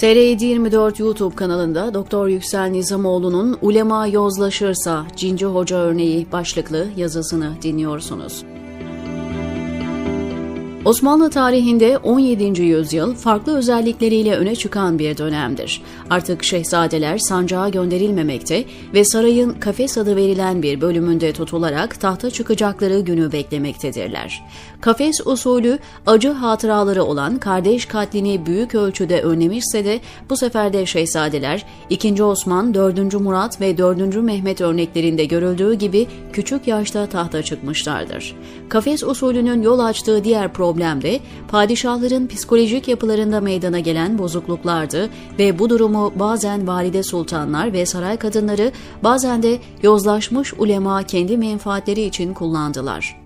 TR724 YouTube kanalında Doktor Yüksel Nizamoğlu'nun Ulema Yozlaşırsa Cinci Hoca örneği başlıklı yazısını dinliyorsunuz. Osmanlı tarihinde 17. yüzyıl farklı özellikleriyle öne çıkan bir dönemdir. Artık şehzadeler sancağa gönderilmemekte ve sarayın kafes adı verilen bir bölümünde tutularak tahta çıkacakları günü beklemektedirler. Kafes usulü acı hatıraları olan kardeş katlini büyük ölçüde önlemişse de bu sefer de şehzadeler 2. Osman, 4. Murat ve 4. Mehmet örneklerinde görüldüğü gibi küçük yaşta tahta çıkmışlardır. Kafes usulünün yol açtığı diğer problem problemde padişahların psikolojik yapılarında meydana gelen bozukluklardı ve bu durumu bazen valide sultanlar ve saray kadınları bazen de yozlaşmış ulema kendi menfaatleri için kullandılar.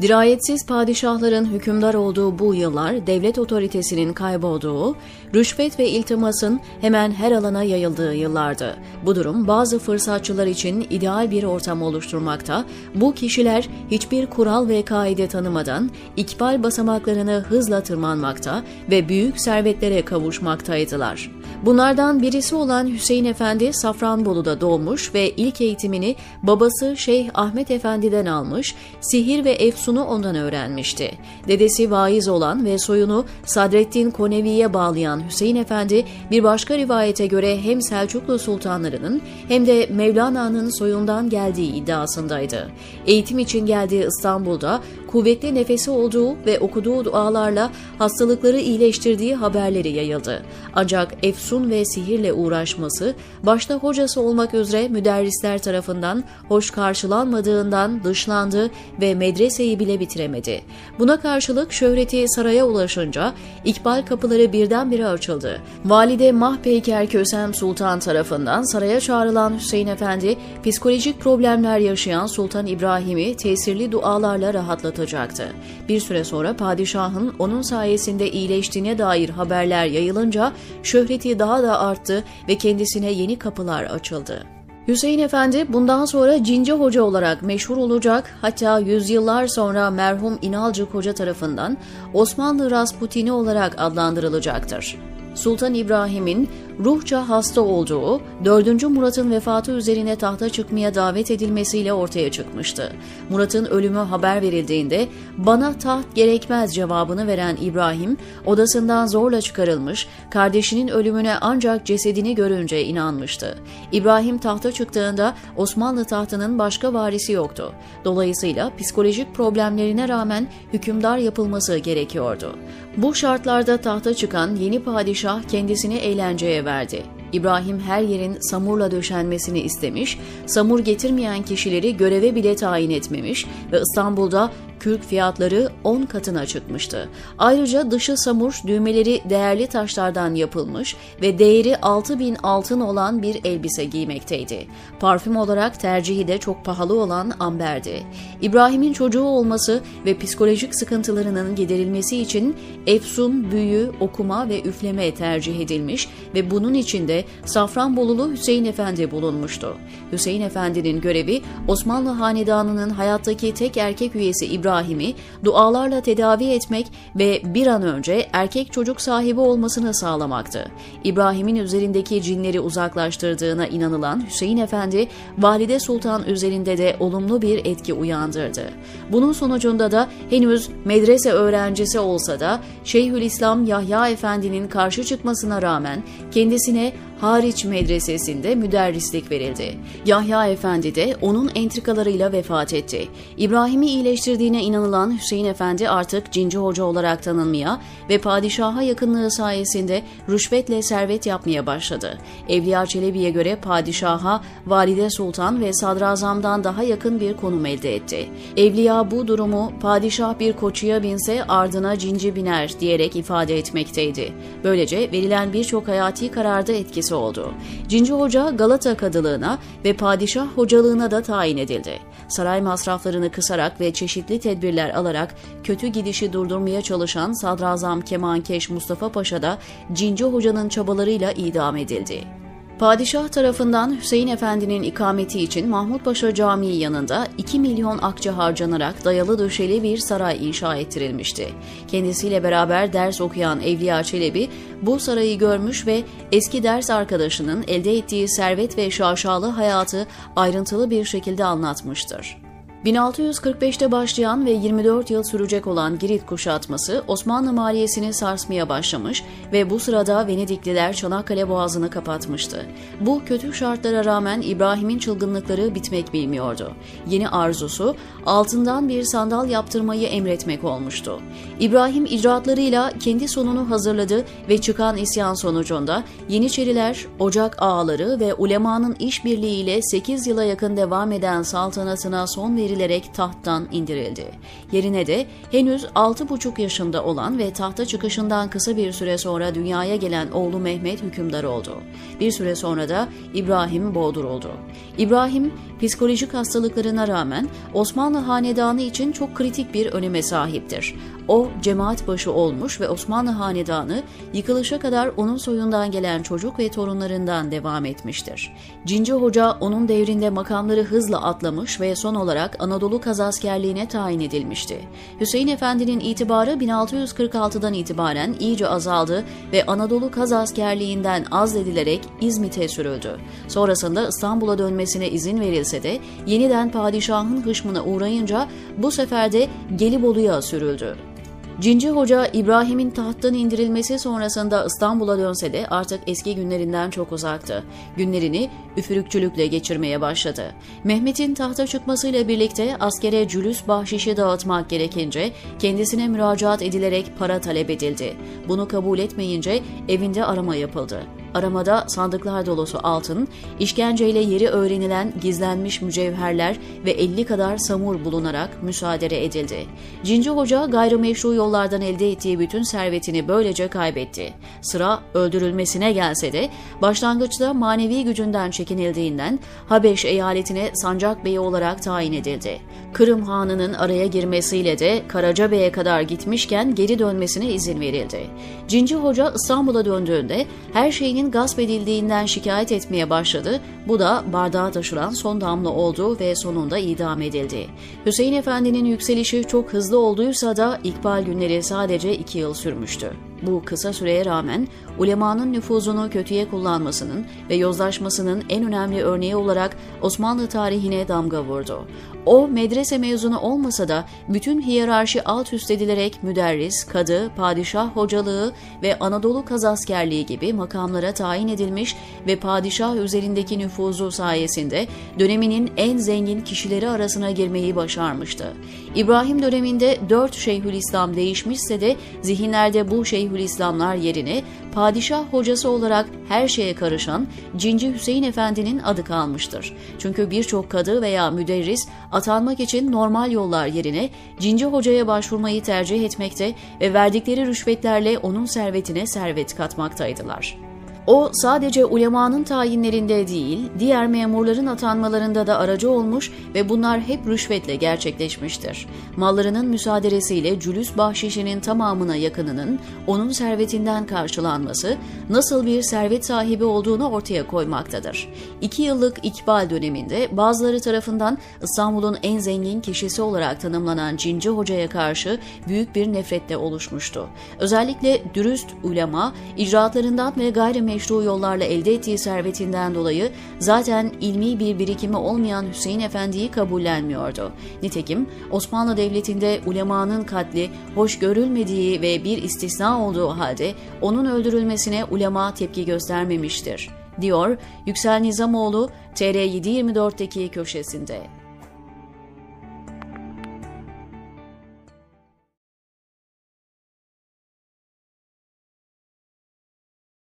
Dirayetsiz padişahların hükümdar olduğu bu yıllar devlet otoritesinin kaybolduğu, rüşvet ve iltimasın hemen her alana yayıldığı yıllardı. Bu durum bazı fırsatçılar için ideal bir ortam oluşturmakta, bu kişiler hiçbir kural ve kaide tanımadan ikbal basamaklarını hızla tırmanmakta ve büyük servetlere kavuşmaktaydılar. Bunlardan birisi olan Hüseyin Efendi Safranbolu'da doğmuş ve ilk eğitimini babası Şeyh Ahmet Efendi'den almış, sihir ve efsunu ondan öğrenmişti. Dedesi vaiz olan ve soyunu Sadreddin Konevi'ye bağlayan Hüseyin Efendi bir başka rivayete göre hem Selçuklu sultanlarının hem de Mevlana'nın soyundan geldiği iddiasındaydı. Eğitim için geldiği İstanbul'da kuvvetli nefesi olduğu ve okuduğu dualarla hastalıkları iyileştirdiği haberleri yayıldı. Ancak efsun ve sihirle uğraşması başta hocası olmak üzere müderrisler tarafından hoş karşılanmadığından dışlandı ve medreseyi bile bitiremedi. Buna karşılık şöhreti saraya ulaşınca ikbal kapıları birdenbire açıldı. Valide Mahpeyker Kösem Sultan tarafından saraya çağrılan Hüseyin Efendi psikolojik problemler yaşayan Sultan İbrahim'i tesirli dualarla rahatlatacaktı olacaktı. Bir süre sonra padişahın onun sayesinde iyileştiğine dair haberler yayılınca şöhreti daha da arttı ve kendisine yeni kapılar açıldı. Hüseyin Efendi bundan sonra Cinci Hoca olarak meşhur olacak hatta yüzyıllar sonra merhum İnalcık Hoca tarafından Osmanlı Rasputini olarak adlandırılacaktır. Sultan İbrahim'in ruhça hasta olduğu, 4. Murat'ın vefatı üzerine tahta çıkmaya davet edilmesiyle ortaya çıkmıştı. Murat'ın ölümü haber verildiğinde bana taht gerekmez cevabını veren İbrahim, odasından zorla çıkarılmış, kardeşinin ölümüne ancak cesedini görünce inanmıştı. İbrahim tahta çıktığında Osmanlı tahtının başka varisi yoktu. Dolayısıyla psikolojik problemlerine rağmen hükümdar yapılması gerekiyordu. Bu şartlarda tahta çıkan yeni padişah kendisini eğlenceye verdi. İbrahim her yerin samurla döşenmesini istemiş, samur getirmeyen kişileri göreve bile tayin etmemiş ve İstanbul'da kürk fiyatları 10 katına çıkmıştı. Ayrıca dışı samur, düğmeleri değerli taşlardan yapılmış ve değeri 6 bin altın olan bir elbise giymekteydi. Parfüm olarak tercihi de çok pahalı olan amberdi. İbrahim'in çocuğu olması ve psikolojik sıkıntılarının giderilmesi için efsun, büyü, okuma ve üfleme tercih edilmiş ve bunun içinde Safranbolulu Hüseyin Efendi bulunmuştu. Hüseyin Efendi'nin görevi Osmanlı Hanedanı'nın hayattaki tek erkek üyesi İbrahim İbrahim'i dualarla tedavi etmek ve bir an önce erkek çocuk sahibi olmasını sağlamaktı. İbrahim'in üzerindeki cinleri uzaklaştırdığına inanılan Hüseyin Efendi, Valide Sultan üzerinde de olumlu bir etki uyandırdı. Bunun sonucunda da henüz medrese öğrencisi olsa da Şeyhülislam Yahya Efendi'nin karşı çıkmasına rağmen kendisine Hariç Medresesi'nde müderrislik verildi. Yahya Efendi de onun entrikalarıyla vefat etti. İbrahim'i iyileştirdiğine inanılan Hüseyin Efendi artık Cinci Hoca olarak tanınmaya ve padişaha yakınlığı sayesinde rüşvetle servet yapmaya başladı. Evliya Çelebi'ye göre padişaha Valide Sultan ve Sadrazam'dan daha yakın bir konum elde etti. Evliya bu durumu padişah bir koçuya binse ardına cinci biner diyerek ifade etmekteydi. Böylece verilen birçok hayati kararda etkisi oldu. Cinci Hoca Galata Kadılığına ve Padişah Hocalığına da tayin edildi. Saray masraflarını kısarak ve çeşitli tedbirler alarak kötü gidişi durdurmaya çalışan Sadrazam Kemankeş Mustafa Paşa da Cinci Hoca'nın çabalarıyla idam edildi. Padişah tarafından Hüseyin Efendi'nin ikameti için Mahmut Paşa Camii yanında 2 milyon akçe harcanarak dayalı döşeli bir saray inşa ettirilmişti. Kendisiyle beraber ders okuyan Evliya Çelebi bu sarayı görmüş ve eski ders arkadaşının elde ettiği servet ve şaşalı hayatı ayrıntılı bir şekilde anlatmıştır. 1645'te başlayan ve 24 yıl sürecek olan Girit kuşatması Osmanlı maliyesini sarsmaya başlamış ve bu sırada Venedikliler Çanakkale Boğazı'nı kapatmıştı. Bu kötü şartlara rağmen İbrahim'in çılgınlıkları bitmek bilmiyordu. Yeni arzusu altından bir sandal yaptırmayı emretmek olmuştu. İbrahim icraatlarıyla kendi sonunu hazırladı ve çıkan isyan sonucunda Yeniçeriler, Ocak ağaları ve ulemanın işbirliğiyle 8 yıla yakın devam eden saltanatına son verildi verilerek tahttan indirildi. Yerine de henüz 6,5 yaşında olan ve tahta çıkışından kısa bir süre sonra dünyaya gelen oğlu Mehmet hükümdar oldu. Bir süre sonra da İbrahim boğduruldu. İbrahim psikolojik hastalıklarına rağmen Osmanlı hanedanı için çok kritik bir öneme sahiptir. O cemaat başı olmuş ve Osmanlı hanedanı yıkılışa kadar onun soyundan gelen çocuk ve torunlarından devam etmiştir. Cinci Hoca onun devrinde makamları hızla atlamış ve son olarak Anadolu Kazaskerliğine tayin edilmişti. Hüseyin Efendi'nin itibarı 1646'dan itibaren iyice azaldı ve Anadolu Kazaskerliğinden azledilerek İzmit'e sürüldü. Sonrasında İstanbul'a dönmesine izin verilse de yeniden padişahın hışmına uğrayınca bu sefer de Gelibolu'ya sürüldü. Cinci Hoca İbrahim'in tahttan indirilmesi sonrasında İstanbul'a dönse de artık eski günlerinden çok uzaktı. Günlerini üfürükçülükle geçirmeye başladı. Mehmet'in tahta çıkmasıyla birlikte askere cülüs bahşişi dağıtmak gerekince kendisine müracaat edilerek para talep edildi. Bunu kabul etmeyince evinde arama yapıldı. Aramada sandıklar dolusu altın, işkenceyle yeri öğrenilen gizlenmiş mücevherler ve 50 kadar samur bulunarak müsaade edildi. Cinci Hoca gayrimeşru yollardan elde ettiği bütün servetini böylece kaybetti. Sıra öldürülmesine gelse de başlangıçta manevi gücünden çekinildiğinden Habeş eyaletine sancak beyi olarak tayin edildi. Kırım Hanı'nın araya girmesiyle de Karacabey'e kadar gitmişken geri dönmesine izin verildi. Cinci Hoca İstanbul'a döndüğünde her şeyinin gasp edildiğinden şikayet etmeye başladı. Bu da bardağa taşıran son damla oldu ve sonunda idam edildi. Hüseyin Efendi'nin yükselişi çok hızlı olduysa da ikbal günleri sadece iki yıl sürmüştü. Bu kısa süreye rağmen ulemanın nüfuzunu kötüye kullanmasının ve yozlaşmasının en önemli örneği olarak Osmanlı tarihine damga vurdu. O medrese mezunu olmasa da bütün hiyerarşi alt üst edilerek müderris, kadı, padişah hocalığı ve Anadolu kazaskerliği gibi makamlara tayin edilmiş ve padişah üzerindeki nüfuzu sayesinde döneminin en zengin kişileri arasına girmeyi başarmıştı. İbrahim döneminde dört Şeyhülislam değişmişse de zihinlerde bu Şeyhülislamlar yerine padişah hocası olarak her şeye karışan Cinci Hüseyin Efendi'nin adı kalmıştır. Çünkü birçok kadı veya müderris atanmak için normal yollar yerine Cinci Hoca'ya başvurmayı tercih etmekte ve verdikleri rüşvetlerle onun servetine servet katmaktaydılar. O sadece ulemanın tayinlerinde değil, diğer memurların atanmalarında da aracı olmuş ve bunlar hep rüşvetle gerçekleşmiştir. Mallarının müsaaderesiyle cülüs bahşişinin tamamına yakınının onun servetinden karşılanması, nasıl bir servet sahibi olduğunu ortaya koymaktadır. İki yıllık ikbal döneminde bazıları tarafından İstanbul'un en zengin kişisi olarak tanımlanan Cinci Hoca'ya karşı büyük bir nefretle oluşmuştu. Özellikle dürüst ulema, icraatlarından ve gayrimeşru meşru yollarla elde ettiği servetinden dolayı zaten ilmi bir birikimi olmayan Hüseyin Efendi'yi kabullenmiyordu. Nitekim Osmanlı Devleti'nde ulemanın katli hoş görülmediği ve bir istisna olduğu halde onun öldürülmesine ulema tepki göstermemiştir, diyor Yüksel Nizamoğlu TR724'teki köşesinde.